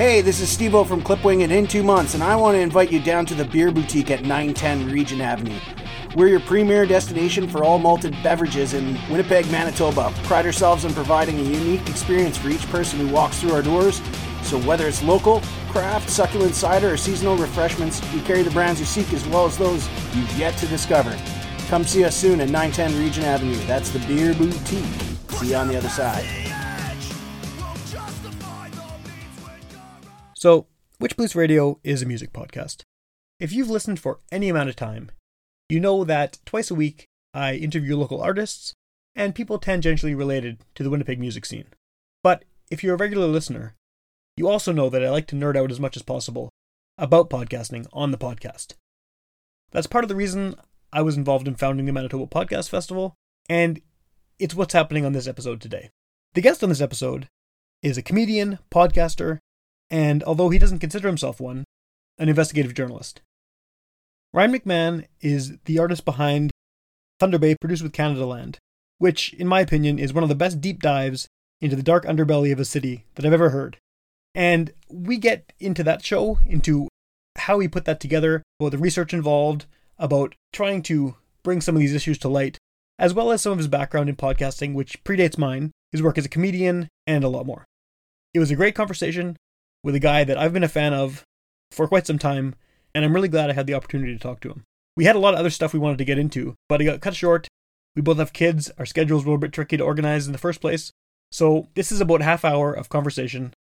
Hey, this is Steve from Clipwing and In Two Months, and I want to invite you down to the Beer Boutique at 910 Regent Avenue. We're your premier destination for all malted beverages in Winnipeg, Manitoba. Pride ourselves on providing a unique experience for each person who walks through our doors. So whether it's local, craft, succulent cider, or seasonal refreshments, we carry the brands you seek as well as those you've yet to discover. Come see us soon at 910 Regent Avenue. That's the Beer Boutique. See you on the other side. So, Witch Police Radio is a music podcast. If you've listened for any amount of time, you know that twice a week I interview local artists and people tangentially related to the Winnipeg music scene. But if you're a regular listener, you also know that I like to nerd out as much as possible about podcasting on the podcast. That's part of the reason I was involved in founding the Manitoba Podcast Festival, and it's what's happening on this episode today. The guest on this episode is a comedian, podcaster, and although he doesn't consider himself one, an investigative journalist. Ryan McMahon is the artist behind Thunder Bay produced with Canadaland, which, in my opinion, is one of the best deep dives into the dark underbelly of a city that I've ever heard. And we get into that show, into how he put that together, about the research involved, about trying to bring some of these issues to light, as well as some of his background in podcasting, which predates mine, his work as a comedian, and a lot more. It was a great conversation with a guy that I've been a fan of for quite some time, and I'm really glad I had the opportunity to talk to him. We had a lot of other stuff we wanted to get into, but it got cut short. We both have kids, our schedules were a little bit tricky to organize in the first place. So this is about half hour of conversation,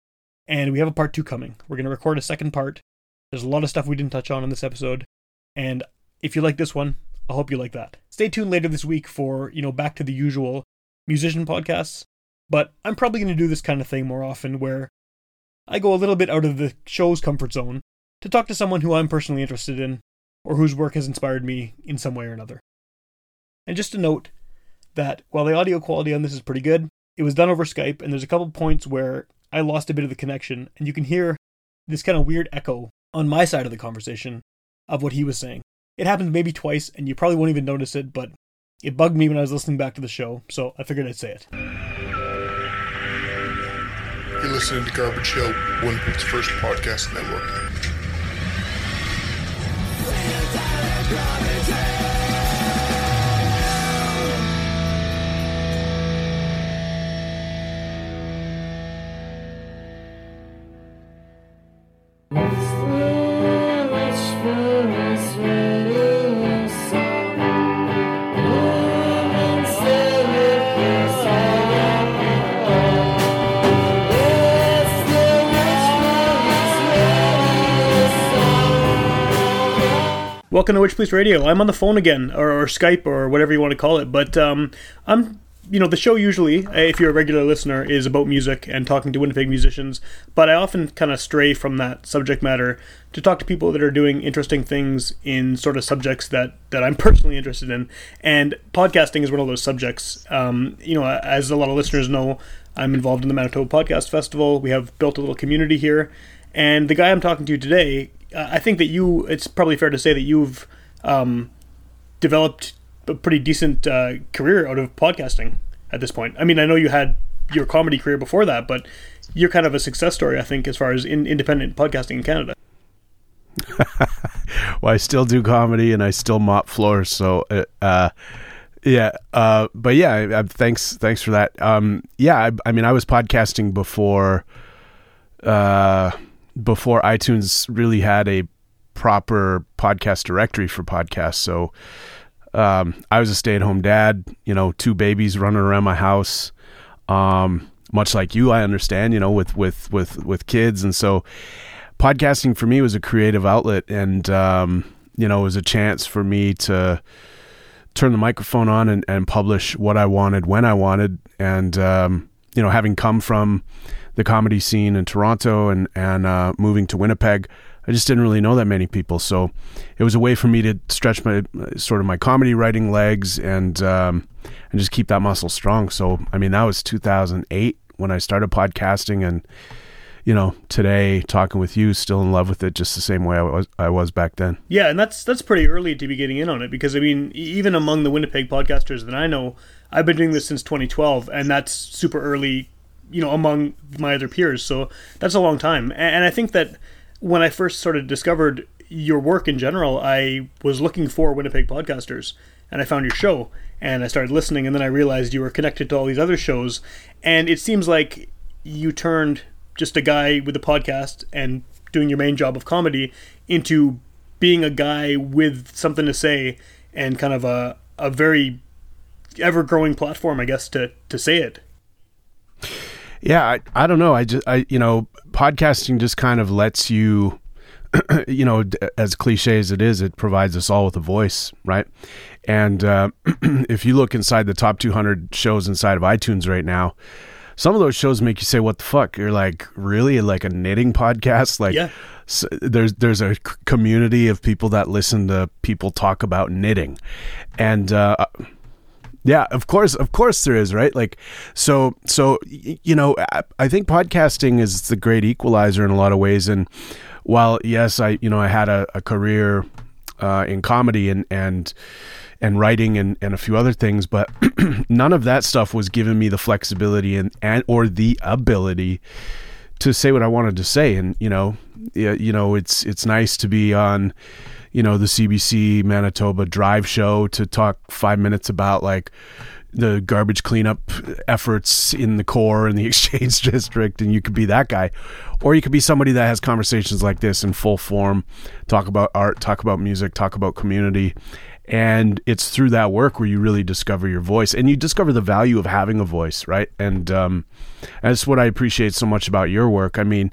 and we have a part two coming. We're going to record a second part. There's a lot of stuff we didn't touch on in this episode, and if you like this one, I hope you like that. Stay tuned later this week for, you know, back to the usual musician podcasts, but I'm probably going to do this kind of thing more often where I go a little bit out of the show's comfort zone to talk to someone who I'm personally interested in or whose work has inspired me in some way or another. And just a note that while the audio quality on this is pretty good, it was done over Skype and there's a couple points where I lost a bit of the connection and you can hear this kind of weird echo on my side of the conversation of what he was saying. It happened maybe twice and you probably won't even notice it, but it bugged me when I was listening back to the show, so I figured I'd say it. You're listening to Garbage Hill, Winnipeg's first podcast network. Welcome to Witch Police Radio. I'm on the phone again, or, or Skype, or whatever you want to call it. But um, I'm, you know, the show usually, if you're a regular listener, is about music and talking to Winnipeg musicians. But I often kind of stray from that subject matter to talk to people that are doing interesting things in sort of subjects that that I'm personally interested in. And podcasting is one of those subjects. Um, you know, as a lot of listeners know, I'm involved in the Manitoba Podcast Festival. We have built a little community here. And the guy I'm talking to today I think that you, it's probably fair to say that you've um, developed a pretty decent uh, career out of podcasting at this point. I mean, I know you had your comedy career before that, but you're kind of a success story, I think, as far as in independent podcasting in Canada. well, I still do comedy and I still mop floors, so uh, uh yeah. Uh, but yeah, thanks, thanks for that. Um, yeah, I, I, mean, I was podcasting before. Uh, before iTunes really had a proper podcast directory for podcasts. So um, I was a stay at home dad, you know, two babies running around my house. Um, much like you, I understand, you know, with, with, with, with kids. And so podcasting for me was a creative outlet and, um, you know, it was a chance for me to turn the microphone on and, and publish what I wanted when I wanted. And, um, you know, having come from the comedy scene in Toronto and and uh, moving to Winnipeg, I just didn't really know that many people. So it was a way for me to stretch my sort of my comedy writing legs and um, and just keep that muscle strong. So I mean that was 2008 when I started podcasting and you know today talking with you still in love with it just the same way I was I was back then. Yeah, and that's that's pretty early to be getting in on it because I mean even among the Winnipeg podcasters that I know, I've been doing this since 2012 and that's super early you know among my other peers. So that's a long time, and I think that when I first sort of discovered your work in general, I was looking for Winnipeg podcasters, and I found your show, and I started listening, and then I realized you were connected to all these other shows, and it seems like you turned just a guy with a podcast and doing your main job of comedy into being a guy with something to say and kind of a a very ever growing platform, I guess, to to say it. Yeah, I, I don't know. I just I you know, podcasting just kind of lets you you know, as cliche as it is, it provides us all with a voice, right? And uh, if you look inside the top 200 shows inside of iTunes right now, some of those shows make you say, "What the fuck?" You're like, "Really? Like a knitting podcast?" Like, yeah. so there's there's a community of people that listen to people talk about knitting, and uh, yeah, of course, of course there is, right? Like, so so you know, I think podcasting is the great equalizer in a lot of ways, and while yes, I you know I had a, a career uh, in comedy and and and writing and, and a few other things, but none of that stuff was giving me the flexibility and, and or the ability to say what I wanted to say. And you know, you know, it's it's nice to be on, you know, the CBC Manitoba Drive Show to talk five minutes about like the garbage cleanup efforts in the core and the exchange district. And you could be that guy. Or you could be somebody that has conversations like this in full form talk about art talk about music talk about community. And it's through that work where you really discover your voice. And you discover the value of having a voice right? And um, that's what i appreciate so much about your work. I mean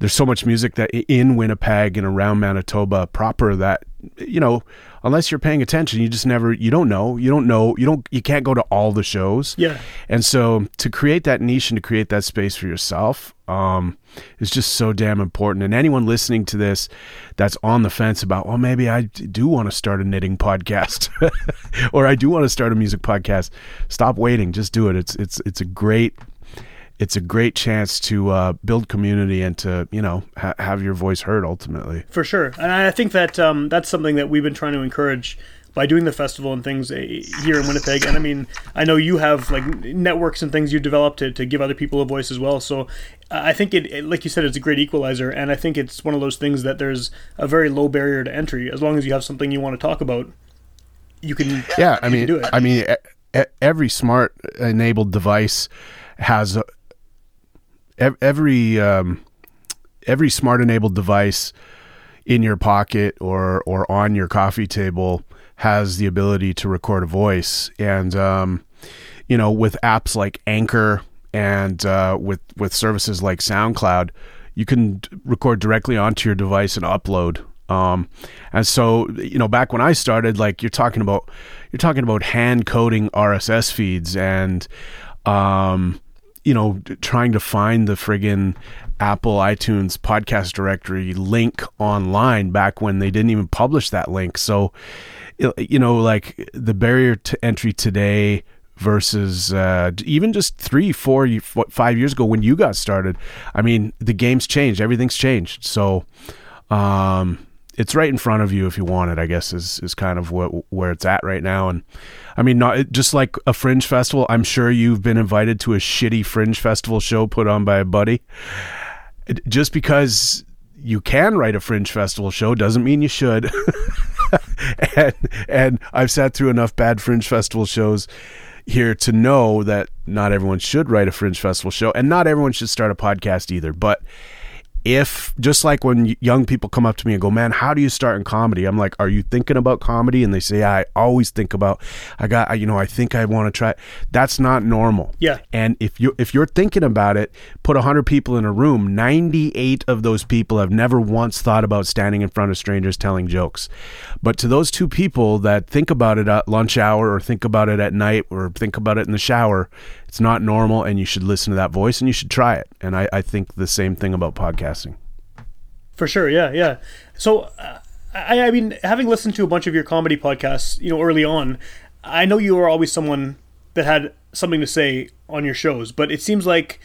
there's so much music that in winnipeg and around manitoba proper that you know unless you're paying attention you just never you don't know. You don't know. You don't you can't go to all the shows. Yeah. And so to create that niche and to create that space for yourself um, is just so damn important. And anyone listening to this that's on the fence about well maybe i do want to start a knitting podcast or i do want to start a music podcast stop waiting. Just do it. It's it's it's a great it's a great chance to uh, build community and to you know ha- have your voice heard ultimately. For sure, and I think that um, that's something that we've been trying to encourage by doing the festival and things eh, here in Winnipeg. And I mean, I know you have like networks and things you developed to, to give other people a voice as well. So I think it, it, like you said, it's a great equalizer. And I think it's one of those things that there's a very low barrier to entry. As long as you have something you want to talk about, you can. Yeah, I mean, do it. I mean, every smart enabled device has a, every um, every smart enabled device in your pocket or or on your coffee table has the ability to record a voice. And um, you know with apps like anchor and uh, with with services like soundcloud you can record directly onto your device and upload. Um, and so you know back when i started like you're talking about you're talking about hand coding rss feeds and um, you know, trying to find the friggin' Apple iTunes podcast directory link online back when they didn't even publish that link. So, you know, like the barrier to entry today versus uh, even just three, four, five years ago when you got started. I mean, the game's changed. Everything's changed. So, um, it's right in front of you if you want it. I guess is is kind of what where it's at right now. And I mean, not just like a fringe festival. I'm sure you've been invited to a shitty fringe festival show put on by a buddy. Just because you can write a fringe festival show doesn't mean you should. and and I've sat through enough bad fringe festival shows here to know that not everyone should write a fringe festival show and not everyone should start a podcast either. But if just like when young people come up to me and go, "Man, how do you start in comedy?" I'm like, "Are you thinking about comedy?" And they say, "I always think about. I got, you know, I think I want to try." That's not normal. Yeah. And if you if you're thinking about it, put hundred people in a room. Ninety eight of those people have never once thought about standing in front of strangers telling jokes. But to those two people that think about it at lunch hour or think about it at night or think about it in the shower, it's not normal, and you should listen to that voice and you should try it. And I, I think the same thing about podcasting. For sure, yeah, yeah. So, uh, I, I mean, having listened to a bunch of your comedy podcasts, you know, early on, I know you were always someone that had something to say on your shows, but it seems like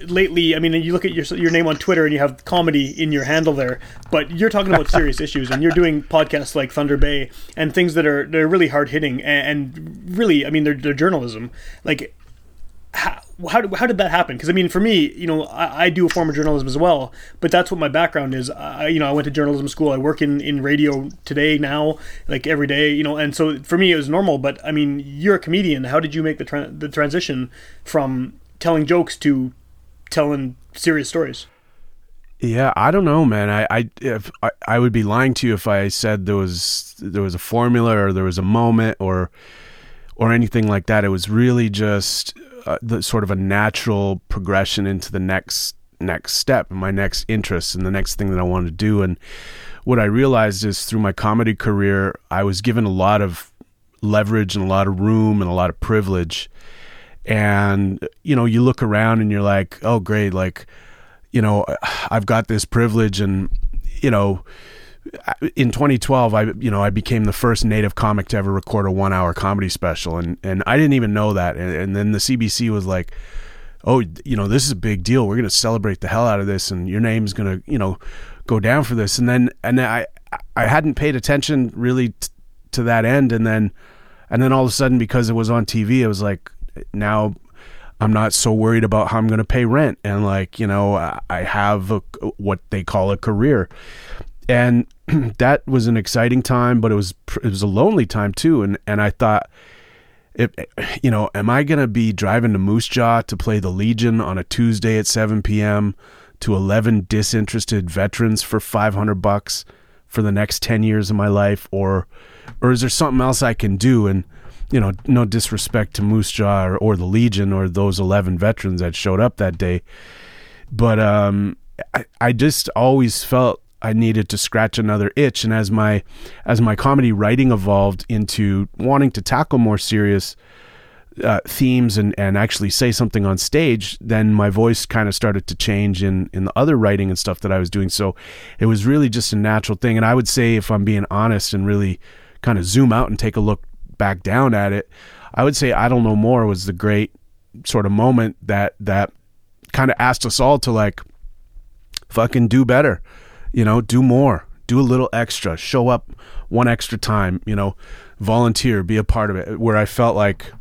lately, I mean, you look at your your name on Twitter and you have comedy in your handle there, but you're talking about serious issues and you're doing podcasts like Thunder Bay and things that are they're really hard hitting and, and, really, I mean, they're, they're journalism. Like, how, how, did, how did that happen? Because I mean, for me, you know, I, I, do a form of journalism as well, but that's what my background is. I, you know, I went to journalism school. I work in, in radio today now, like every day, you know, and so for me it was normal. But I mean, you're a comedian. How did you make the tra- the transition from telling jokes to telling serious stories? Yeah, I don't know, man. I I if I, I would be lying to you if I said there was there was a formula or there was a moment or or anything like that. It was really just uh, the sort of a natural progression into the next next step, my next interest, and the next thing that I wanted to do. And what I realized is through my comedy career, I was given a lot of leverage and a lot of room and a lot of privilege. And you know, you look around and you're like, oh, great, like you know, I've got this privilege and, you know, in 2012, I you know I became the first native comic to ever record a one hour comedy special, and and I didn't even know that. And, and then the CBC was like, "Oh, you know this is a big deal. We're going to celebrate the hell out of this, and your name's going to you know go down for this." And then and I I hadn't paid attention really t- to that end, and then and then all of a sudden because it was on TV, it was like now I'm not so worried about how I'm going to pay rent. And like, you know, I have a, what they call a career. And that was an exciting time, but it was, it was a lonely time too. And, and I thought, if, you know, am I going to be driving to Moose Jaw to play the Legion on a Tuesday at 7 p.m. to 11 disinterested veterans for 500 bucks for the next 10 years of my life? Or, or is there something else I can do? And, you know, no disrespect to Moose Jaw or, or the Legion or those 11 veterans that showed up that day. But um, I, I just always felt I needed to scratch another itch. And as my as my comedy writing evolved into wanting to tackle more serious uh, themes and, and actually say something on stage, then my voice kind of started to change in, in the other writing and stuff that I was doing. So it was really just a natural thing. And I would say, if I'm being honest and really kind of zoom out and take a look back down at it. I would say Idle No More was the great sort of moment that that kind of asked us all to like fucking do better, you know, do more, do a little extra, show up one extra time, you know, volunteer, be a part of it. Where I felt like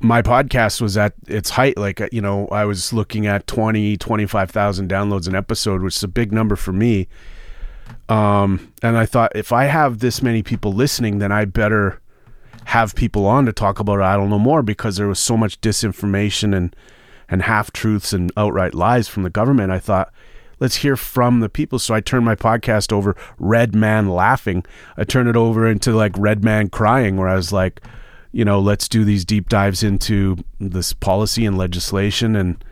my podcast was at its height like you know i was looking at 20 25000 downloads an episode which is a big number for me um, and I thought if I have this many people listening, then I better have people on to talk about Idle No More because there was so much disinformation and and half truths and outright lies from the government. I thought let's hear from the people. So I turned my podcast over Red Man laughing. I turned it over into like Red Man crying, where I was like, you know, let's do these deep dives into this policy and legislation and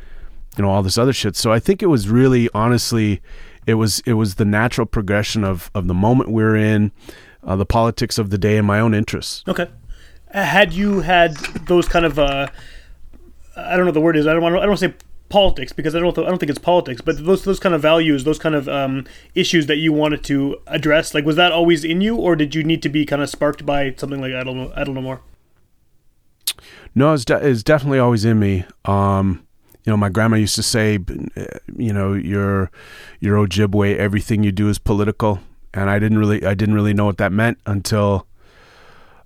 you know all this other shit. So I think it was really honestly it was it was the natural progression of of the moment we're in, uh, the politics of the day, and my own interests. Okay, had you had those kind of uh, I don't know what the word is. I don't want. I don't to say politics because I don't. I don't think it's politics, but those those kind of values, those kind of um, issues that you wanted to address, like was that always in you, or did you need to be kind of sparked by something like I don't know, Idle No More? No, it's, de- it's definitely always in me. Um, you know, my grandma used to say, you know, you're you're Ojibwe. Everything you do is political, and I didn't really I didn't really know what that meant until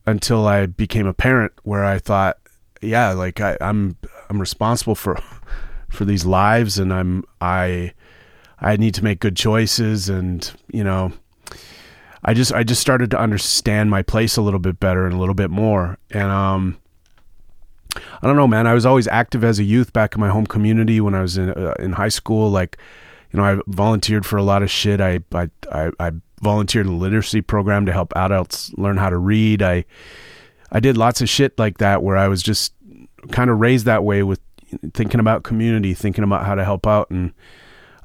until I became a parent, where I thought, yeah, like I, I'm I'm responsible for for these lives, and I'm I I need to make good choices, and you know, I just I just started to understand my place a little bit better and a little bit more, and um I don't know, man. I was always active as a youth back in my home community when I was in uh, in high school. Like, you know, I volunteered for a lot of shit. I I I, I volunteered in a literacy program to help adults learn how to read. I I did lots of shit like that where I was just kind of raised that way with thinking about community, thinking about how to help out, and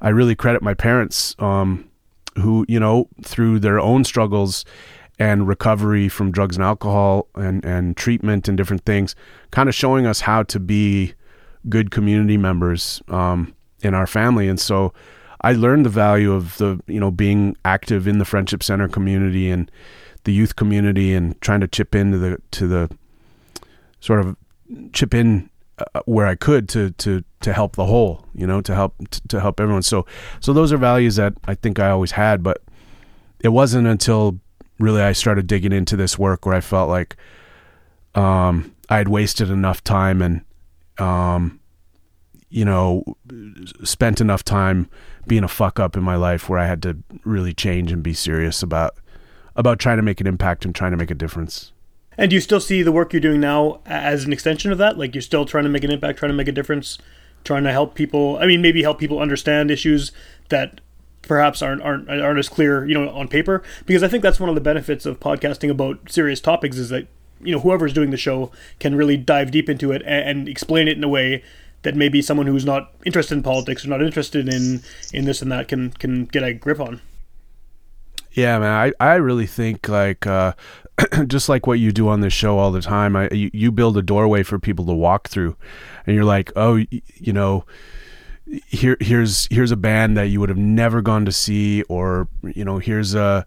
I really credit my parents, um, who you know through their own struggles and recovery from drugs and alcohol and, and treatment and different things, kind of showing us how to be good community members um, in our family. And so I learned the value of the, you know, being active in the Friendship Center community and the youth community and trying to chip into the, to the sort of chip in uh, where I could to, to, to help the whole, you know, to help, to help everyone. So, so those are values that I think I always had, but it wasn't until really I started digging into this work where I felt like um, I had wasted enough time and um, you know, spent enough time being a fuck up in my life where I had to really change and be serious about about trying to make an impact and trying to make a difference. And do you still see the work you're doing now as an extension of that? Like you're still trying to make an impact, trying to make a difference, trying to help people. I mean, maybe help people understand issues that perhaps aren't aren't aren't as clear, you know, on paper. Because I think that's one of the benefits of podcasting about serious topics is that you know whoever's doing the show can really dive deep into it and, and explain it in a way that maybe someone who's not interested in politics or not interested in in this and that can can get a grip on. Yeah, man, I, I really think like uh, just like what you do on this show all the time. I you, you build a doorway for people to walk through, and you're like, oh, you know, here here's here's a band that you would have never gone to see, or you know, here's a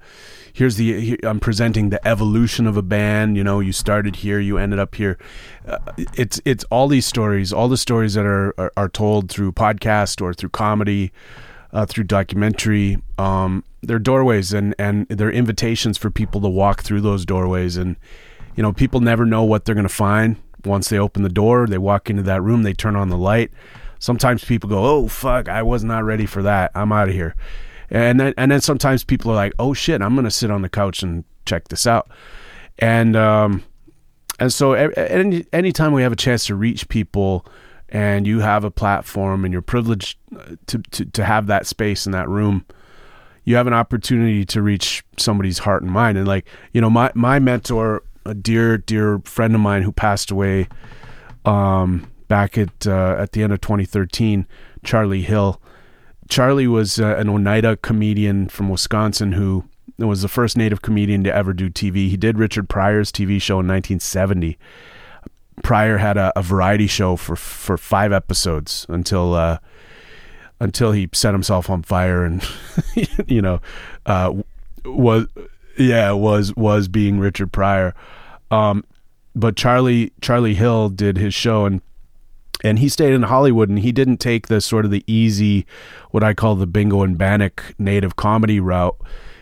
here's the here, I'm presenting the evolution of a band. You know, you started here, you ended up here. Uh, it's it's all these stories, all the stories that are are, are told through podcast or through comedy uh, through documentary. Um, they're doorways and and they're invitations for people to walk through those doorways. And you know, people never know what they're going to find once they open the door. They walk into that room, they turn on the light. Sometimes people go, "Oh fuck, I was not ready for that. I'm out of here." And then and then sometimes people are like, "Oh shit, I'm going to sit on the couch and check this out." And um, and so any anytime we have a chance to reach people and you have a platform and you're privileged uh, to, to, to have that space in that room, you have an opportunity to reach somebody's heart and mind. And like, you know, my, my mentor, a dear, dear friend of mine who passed away um, back at, uh, at the end of 2013, Charlie Hill. Charlie was uh, an Oneida comedian from Wisconsin who was the first native comedian to ever do TV. He did Richard Pryor's TV show in 1970 Pryor had a, a, variety show for for five episodes until uh, until he set himself on fire and you know uh, was yeah was was being Richard Pryor. Um, but Charlie Charlie Hill did his show and and he stayed in Hollywood and he didn't take the sort of the easy what I call the bingo and Bannock native comedy route.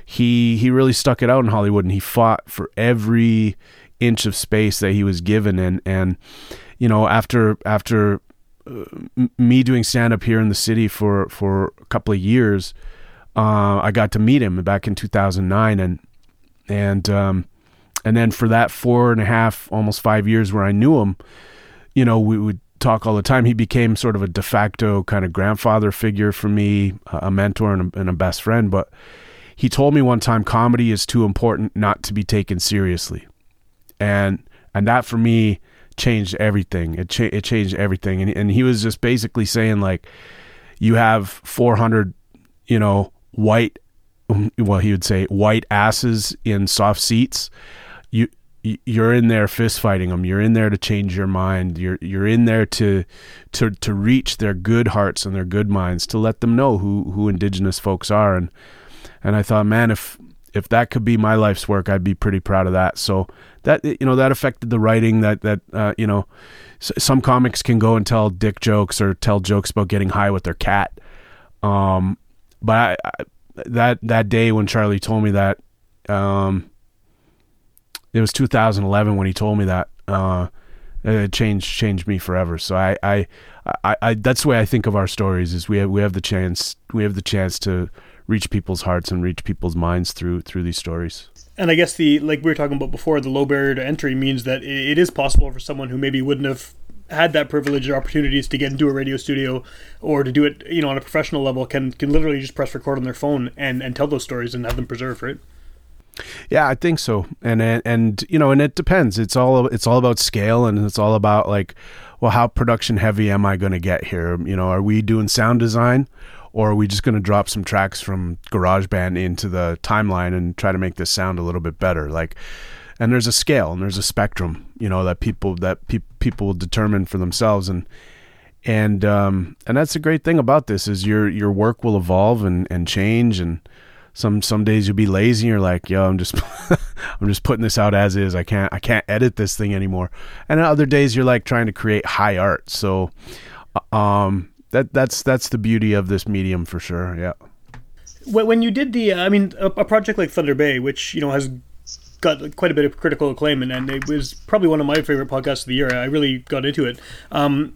He he really stuck it out in Hollywood and he fought for every inch of space that he was given. And and you know after after uh, me doing stand up here in the city for for a couple of years uh, I got to meet him back in 2009 and and um, and then for that four and a half almost five years where I knew him you know we would talk all the time. He became sort of a de facto kind of grandfather figure for me a mentor and a, and a best friend. But he told me one time comedy is too important not to be taken seriously and and that for me changed everything. It cha- it changed everything, and and he was just basically saying like, you have 400, you know, white, well he would say white asses in soft seats. You you're in there fist fighting them. You're in there to change your mind. You're you're in there to to to reach their good hearts and their good minds to let them know who who indigenous folks are and and I thought, man, if if that could be my life's work, I'd be pretty proud of that. So that you know that affected the writing. That that uh, you know, some comics can go and tell dick jokes or tell jokes about getting high with their cat. Um, but I, I, that that day when Charlie told me that, um, it was 2011 when he told me that. Uh, it changed changed me forever. So I, I, I, I, that's the way I think of our stories. Is we have we have the chance we have the chance to reach people's hearts and reach people's minds through through these stories. And I guess the like we were talking about before, the low barrier to entry means that it is possible for someone who maybe wouldn't have had that privilege or opportunities to get into a radio studio or to do it, you know, on a professional level, can can literally just press record on their phone and and tell those stories and have them preserved, right? Yeah, I think so. And, and and you know, and it depends. It's all it's all about scale and it's all about like well, how production heavy am I going to get here? You know, are we doing sound design or are we just going to drop some tracks from GarageBand into the timeline and try to make this sound a little bit better? Like, and there's a scale and there's a spectrum, you know, that people that pe- people will determine for themselves, and and um, and that's the great thing about this is your your work will evolve and and change. And some some days you'll be lazy and you're like yo i'm just i'm just putting this out as is. I can't i can't edit this thing anymore. And other days you're like trying to create high art. So uh, um that that's that's the beauty of this medium for sure. Yeah. When you did the, I mean, a, project like Thunder Bay, which you know has got quite a bit of critical acclaim, and, and it was probably one of my favorite podcasts of the year. I really got into it. Um,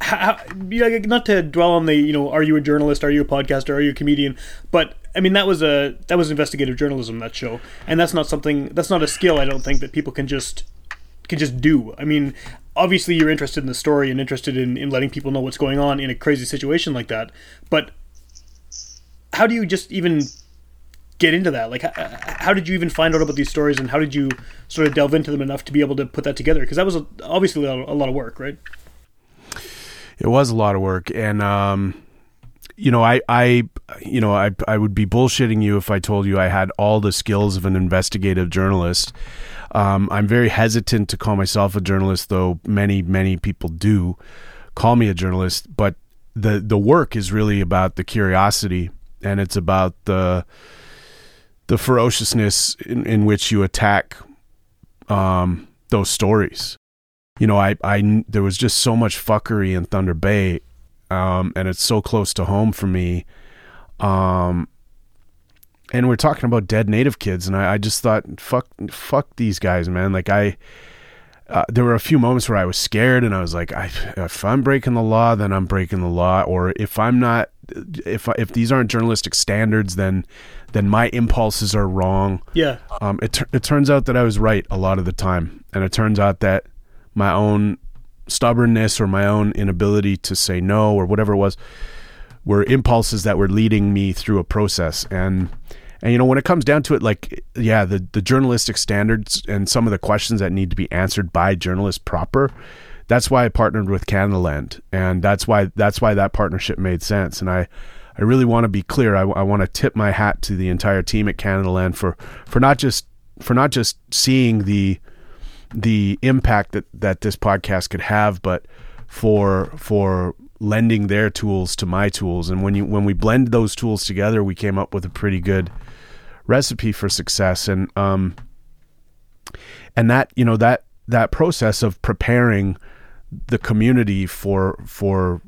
how, you know, not to dwell on the you know are you a journalist are you a podcaster are you a comedian but i mean that was a that was investigative journalism that show and that's not something that's not a skill i don't think that people can just can just do i mean obviously you're interested in the story and interested in, in letting people know what's going on in a crazy situation like that but how do you just even get into that? Like how, how did you even find out about these stories and how did you sort of delve into them enough to be able to put that together? Because that was a, obviously a, a lot of work right? It was a lot of work, and um, you know, I, I, you know, I, I would be bullshitting you if I told you I had all the skills of an investigative journalist. Um, I'm very hesitant to call myself a journalist, though many, many people do call me a journalist. But the the work is really about the curiosity, and it's about the the ferociousness in, in which you attack um, those stories you know, I, I, there was just so much fuckery in Thunder Bay, um, and it's so close to home for me. Um, and we're talking about dead native kids, and I, I just thought, fuck, fuck these guys, man. Like I, uh, there were a few moments where I was scared, and I was like, I, if I'm breaking the law, then I'm breaking the law, or if I'm not, if if these aren't journalistic standards, then then my impulses are wrong. yeah Um, it, it turns out that I was right a lot of the time. And it turns out that my own stubbornness or my own inability to say no or whatever it was were impulses that were leading me through a process. And, and you know, when it comes down to it, like, yeah, the, the journalistic standards and some of the questions that need to be answered by journalists proper, that's why I partnered with Canadaland. And that's why, that's why that partnership made sense. And I, I really want to be clear. I, I want to tip my hat to the entire team at Canadaland for, for not just, for not just seeing the, the impact that, that this podcast could have, but for for lending their tools to my tools. And when you when we blend those tools together, we came up with a pretty good recipe for success. And um and that you know that that process of preparing the community for for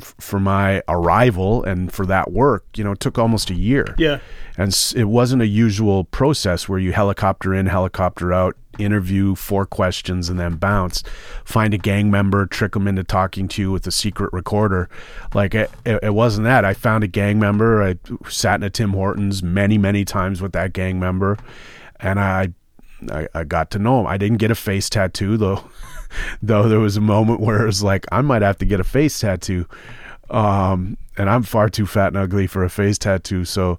for my arrival and for that work, you know, took almost a year yeah and it wasn't a usual process where you helicopter in helicopter out interview four questions and then bounce. Find a gang member trick them into talking to you with a secret recorder. Like it, it, wasn't that. I found a gang member. I sat in a tim hortons many many times with that gang member and i i, I got to know him. I didn't get a face tattoo though though there was a moment where it was like i might have to get a face tattoo. Um and i'm far too fat and ugly for a face tattoo. So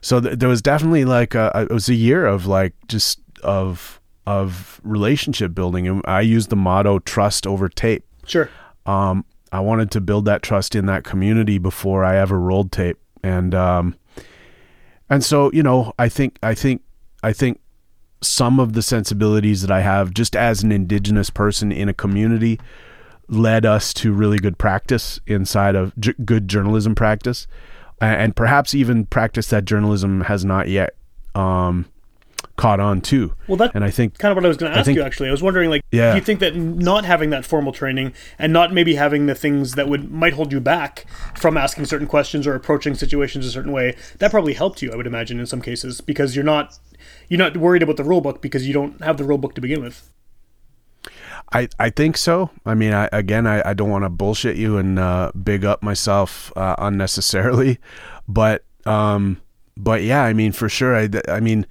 so th- there was definitely like a- it was a year of like just of of relationship building and i use the motto trust over tape. Sure. Um i wanted to build that trust in that community before i ever rolled tape and um and so you know i think i think i think some of the sensibilities that i have just as an indigenous person in a community led us to really good practice inside of j- good journalism practice and perhaps even practice that journalism has not yet. Um caught on to Well, that and i think kind of what I was going to ask think- you. Actually, I was wondering, like, Yeah. do you think that not having that formal training and not maybe having the things that would might hold you back from asking certain questions or approaching situations a certain way, that probably helped you, I would imagine, in some cases, because you're not you're not worried about the rule book because you don't have the rule book to begin with. I, I think so. I mean, I, again, I, I don't want to bullshit you and uh, big up myself uh, unnecessarily, but um, but yeah, I mean, for sure. I, I mean,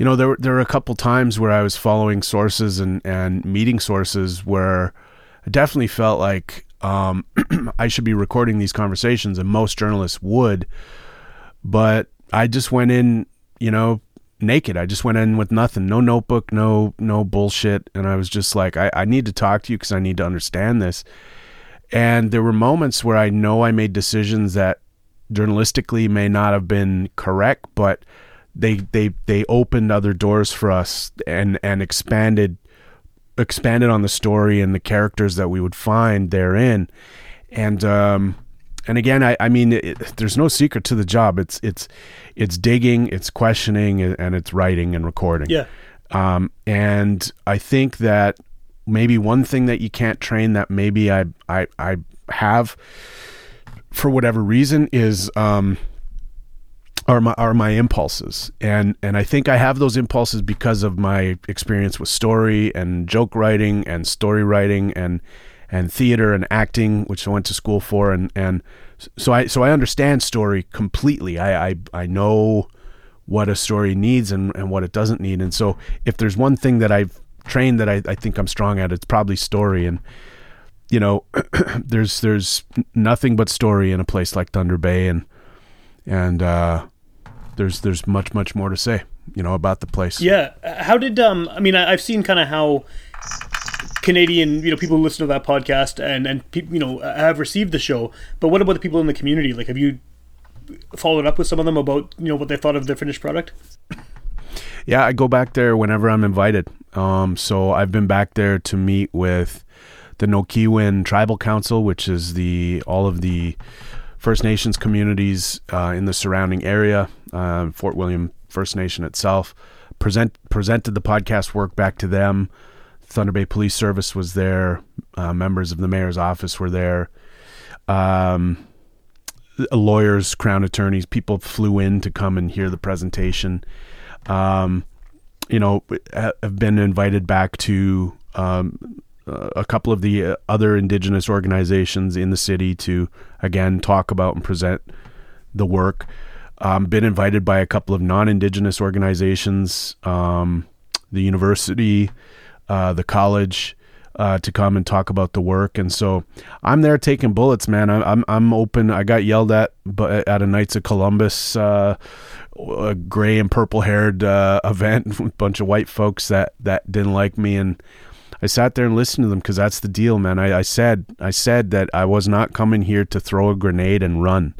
you know, there were there were a couple times where I was following sources and and meeting sources where I definitely felt like um, I should be recording these conversations, and most journalists would, but I just went in, you know, naked. I just went in with nothing, no notebook, no no bullshit, and I was just like, I, I need to talk to you because I need to understand this. And there were moments where I know I made decisions that journalistically may not have been correct, but they they they opened other doors for us and and expanded expanded on the story and the characters that we would find therein. And um and again, I, I mean, it, there's no secret to the job. It's it's it's digging, it's questioning, and it's writing and recording. Yeah. Um, and I think that maybe one thing that you can't train that maybe I I I have for whatever reason is um are my are my impulses and and I think I have those impulses because of my experience with story and joke writing and story writing and and theater and acting, which I went to school for, and and so I so I understand story completely. I I, I know what a story needs and, and what it doesn't need. And so if there's one thing that I've trained that I, I think I'm strong at, it's probably story. And you know, there's there's nothing but story in a place like Thunder Bay, and and uh, there's there's much much more to say, you know, about the place. Yeah. How did um? I mean, I, I've seen kind of how Canadian, you know, people who listen to that podcast and and pe- you know have received the show. But what about the people in the community? Like, have you followed up with some of them about you know what they thought of the finished product? Yeah, I go back there whenever I'm invited. Um, so I've been back there to meet with the Nokiiwin Tribal Council, which is the all of the First Nations communities uh, in the surrounding area, uh, Fort William First Nation itself. Present presented the podcast work back to them. Thunder Bay Police Service was there. Uh, members of the mayor's office were there. Um, lawyers, crown attorneys, people flew in to come and hear the presentation. Um, you know, have been invited back to um, a couple of the other indigenous organizations in the city to again talk about and present the work. Um, been invited by a couple of non-indigenous organizations, um, the university, uh, the college, uh, to come and talk about the work. And so I'm there taking bullets, man. I, I'm I'm open. I got yelled at, but at a Knights of Columbus, uh, a gray and purple haired uh, event a bunch of white folks that that didn't like me and. I sat there and listened to them because that's the deal, man. I, I said I said that I was not coming here to throw a grenade and run.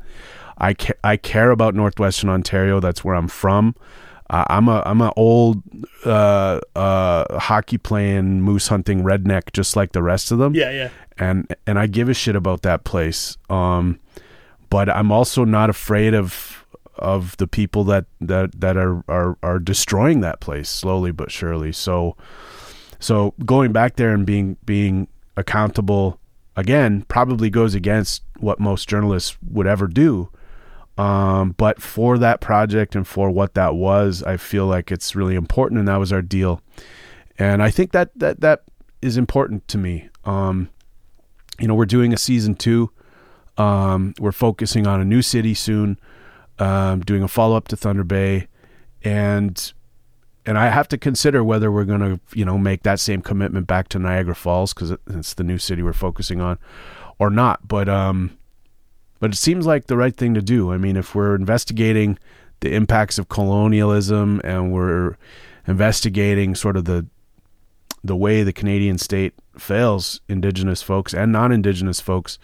I ca- I care about northwestern Ontario. That's where I'm from. Uh, I'm a I'm an old uh, uh, hockey playing moose hunting redneck, just like the rest of them. Yeah, yeah. And and I give a shit about that place. Um, but I'm also not afraid of of the people that that that are are are destroying that place slowly but surely. So so going back there and being being accountable again probably goes against what most journalists would ever do um, but for that project and for what that was, I feel like it's really important, and that was our deal. And I think that that that is important to me. Um, you know, we're doing a season two. Um, we're focusing on a new city soon. Um, doing a follow up to Thunder Bay, and and I have to consider whether we're going to you know make that same commitment back to Niagara Falls because it's the new city we're focusing on, or not. But um, but it seems like the right thing to do. I mean, if we're investigating the impacts of colonialism and we're investigating sort of the the way the Canadian state fails indigenous folks and non-indigenous folks,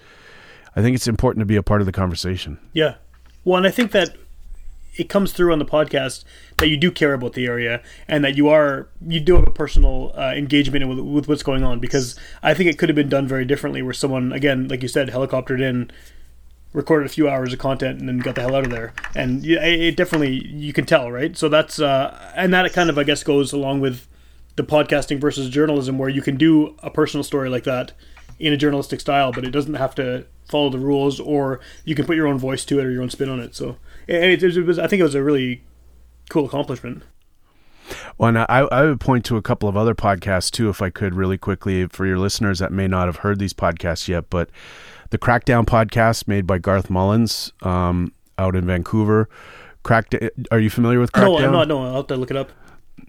I think it's important to be a part of the conversation. Yeah. Well, and I think that it comes through on the podcast that you do care about the area and that you are you do have a personal uh, engagement with, with what's going on because I think it could have been done very differently where someone again like you said helicoptered in recorded a few hours of content and then got the hell out of there. And it, it definitely you can tell, right? So that's uh, and that kind of I guess goes along with the podcasting versus journalism, where you can do a personal story like that in a journalistic style, but it doesn't have to follow the rules, or you can put your own voice to it or your own spin on it. So it, it was, I think it was a really cool accomplishment. Well, and I, I would point to a couple of other podcasts too, if I could, really quickly, for your listeners that may not have heard these podcasts yet. But the Crackdown podcast made by Garth Mullins um, out in Vancouver. Crackdown. Are you familiar with Crackdown? No, I'm not. No, I'll have to look it up.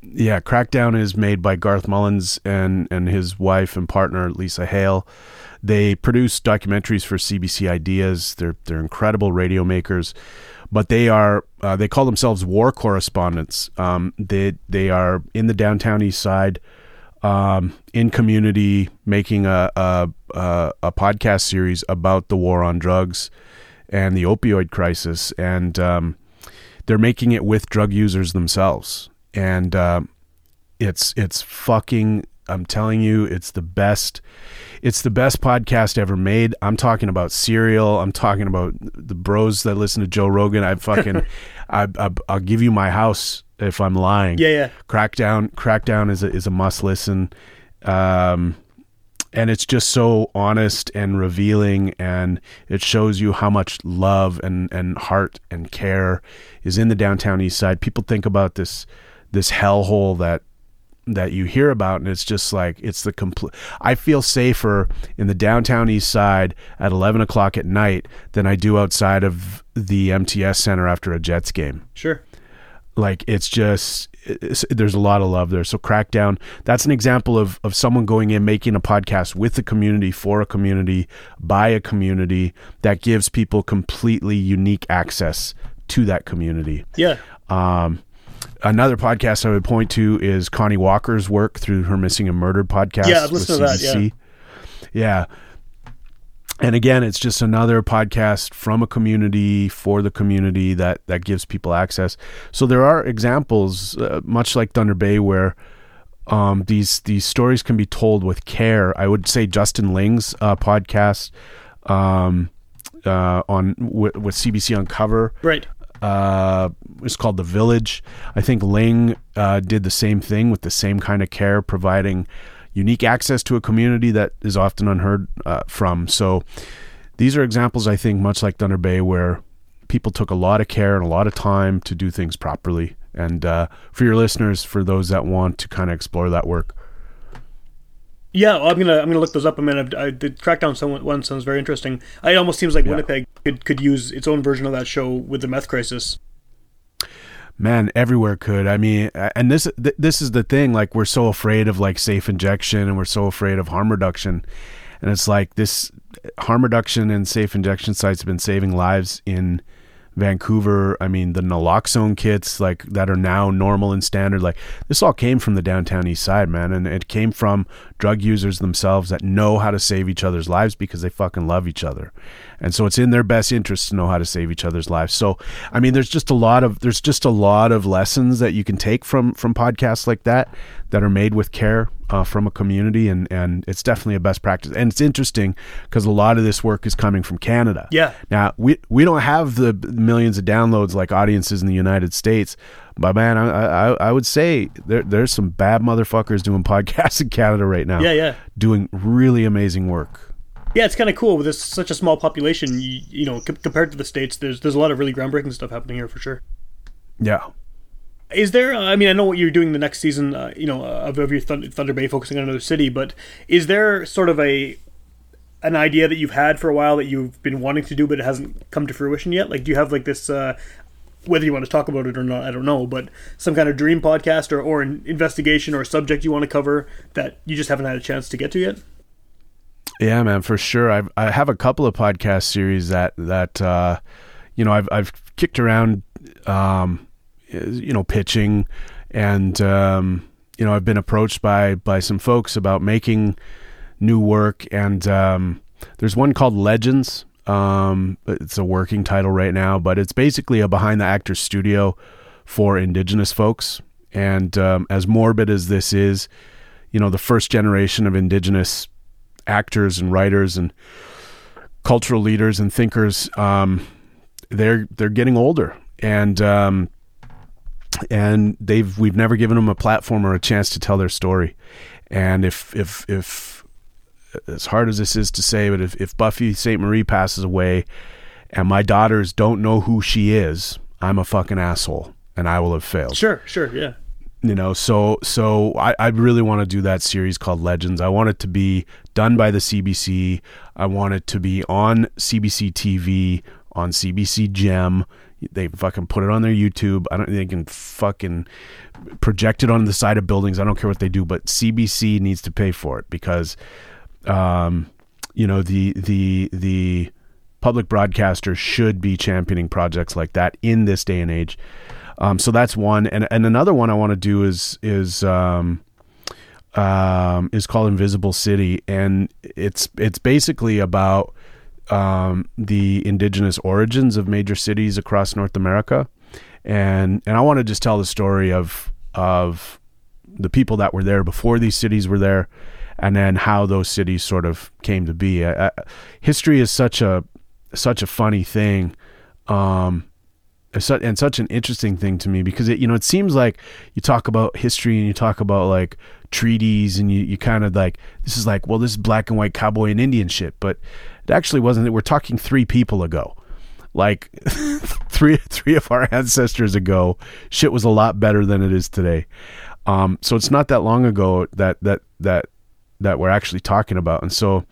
Yeah, Crackdown is made by Garth Mullins and and his wife and partner Lisa Hale. They produce documentaries for CBC Ideas. They're they're incredible radio makers, but they are uh, they call themselves war correspondents. Um, they they are in the downtown east side um, in community making a, a, a, podcast series about the war on drugs and the opioid crisis, and um, they're making it with drug users themselves, and uh, it's it's fucking. I'm telling you, it's the best. It's the best podcast ever made. I'm talking about Serial. I'm talking about the bros that listen to Joe Rogan. I fucking, I, I, I'll give you my house if I'm lying. Yeah, yeah. Crackdown, Crackdown is a, is a must listen, um, and it's just so honest and revealing, and it shows you how much love and and heart and care is in the downtown east side. People think about this this hellhole that that you hear about and it's just like it's the complete i feel safer in the downtown east side at 11 o'clock at night than i do outside of the mts center after a jets game Sure. like it's just it's, there's a lot of love there so crackdown that's an example of of someone going in making a podcast with the community for a community by a community that gives people completely unique access to that community Yeah. um, another podcast I would point to is Connie Walker's work through her Missing and Murdered podcast. Yeah, with to that, CBC. Yeah. And again, it's just another podcast from a community for the community that that gives people access. So there are examples, uh, much like Thunder Bay, where um, these these stories can be told with care. I would say Justin Ling's uh, podcast um, uh, on with, with CBC Uncover Right. Uh, it's called The Village. I think Ling uh, did the same thing with the same kind of care, providing unique access to a community that is often unheard uh, from. So these are examples, I think, much like Thunder Bay, where people took a lot of care and a lot of time to do things properly. And uh, for your listeners, for those that want to kind of explore that work, Yeah, well, I'm gonna I'm gonna look those up. I mean, I've, I, the Crackdown someone- one sounds very interesting. It almost seems like Yeah. Winnipeg could, could use its own version of that show with the meth crisis. man everywhere could i mean and this th- this is the thing like we're so afraid of like safe injection and we're so afraid of harm reduction and it's like this harm reduction and safe injection sites have been saving lives in Vancouver, I mean the naloxone kits like that are now normal and standard like this all came from the downtown east side, man, and it came from drug users themselves that know how to save each other's lives because they fucking love each other. And so it's in their best interest to know how to save each other's lives. So I mean there's just a lot of there's just a lot of lessons that you can take from from podcasts like that that are made with care uh, from a community and and it's definitely a best practice. And it's interesting because a lot of this work is coming from Canada. Yeah. Now we we don't have the millions of downloads like audiences in the United States, but man, I I, I would say there there's some bad motherfuckers doing podcasts in Canada right now. Yeah, yeah. doing really amazing work. Yeah, it's kind of cool with this such a small population. You, you know, c- compared to the states, there's there's a lot of really groundbreaking stuff happening here for sure. Yeah. Is there? Uh, I mean, I know what you're doing the next season. Uh, you know, uh, of, of your Thunder, Bay, focusing on another city. But is there sort of a an idea that you've had for a while that you've been wanting to do, but it hasn't come to fruition yet? Like, do you have like this? Uh, whether you want to talk about it or not, I don't know. But some kind of dream podcast or or an investigation or a subject you want to cover that you just haven't had a chance to get to yet. Yeah, man, for sure. I've I have a couple of podcast series that that uh, you know I've I've kicked around, um, you know, pitching, and um, you know I've been approached by by some folks about making new work, and um, there's one called Legends. Um, it's a working title right now, but it's basically a behind the actors studio for Indigenous folks. And um, as morbid as this is, you know, the first generation of Indigenous actors and writers and cultural leaders and thinkers um, they're they're getting older and um, and they've we've never given them a platform or a chance to tell their story and if if if as hard as this is to say but if, if Buffy Sainte-Marie passes away and my daughters don't know who she is I'm a fucking asshole and I will have failed Sure, sure, yeah. you know so so I, I really want to do that series called legends i want it to be done by the cbc i want it to be on cbc tv on cbc gem they fucking put it on their youtube. I don't they can fucking project it on the side of buildings. I don't care what they do but cbc needs to pay for it because um you know the the the public broadcasters should be championing projects like that in this day and age. Um, so that's one, and and another one I want to do is is um, um, is called Invisible City, and it's it's basically about um, the indigenous origins of major cities across North America, and and I want to just tell the story of of the people that were there before these cities were there, and then how those cities sort of came to be. History is such a such a funny thing. Um, and such an interesting thing to me because it you know it seems like you talk about history and you talk about like treaties and you, you kind of like this is like well this is black and white cowboy and indian shit but it actually wasn't we're talking three people ago. Like three three of our ancestors ago shit was a lot better than it is today. Um, so it's not that long ago that that that that we're actually talking about, and so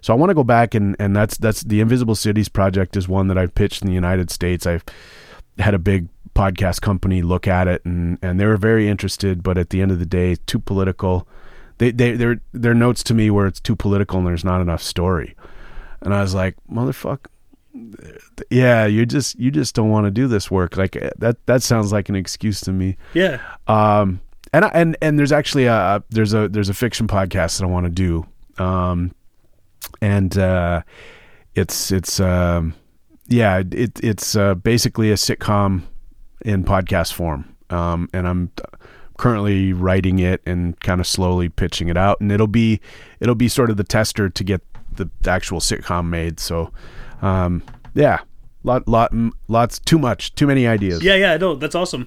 so I want to go back and and that's that's the Invisible Cities project is one that I've pitched in the United States. I've had a big podcast company look at it and and they were very interested, but at the end of the day, too political. They they their their notes to me where it's too political and there's not enough story, and I was like, motherfucker yeah you just you just don't want to do this work like that that sounds like an excuse to me Yeah. um and I, and and there's actually a there's a there's a fiction podcast that I want to do um and uh it's it's um yeah it it's uh, basically a sitcom in podcast form. Um and I'm currently writing it and kind of slowly pitching it out. And it'll be it'll be sort of the tester to get the actual sitcom made. So um yeah lot lot lots too much too many ideas. Yeah, yeah, no, that's awesome.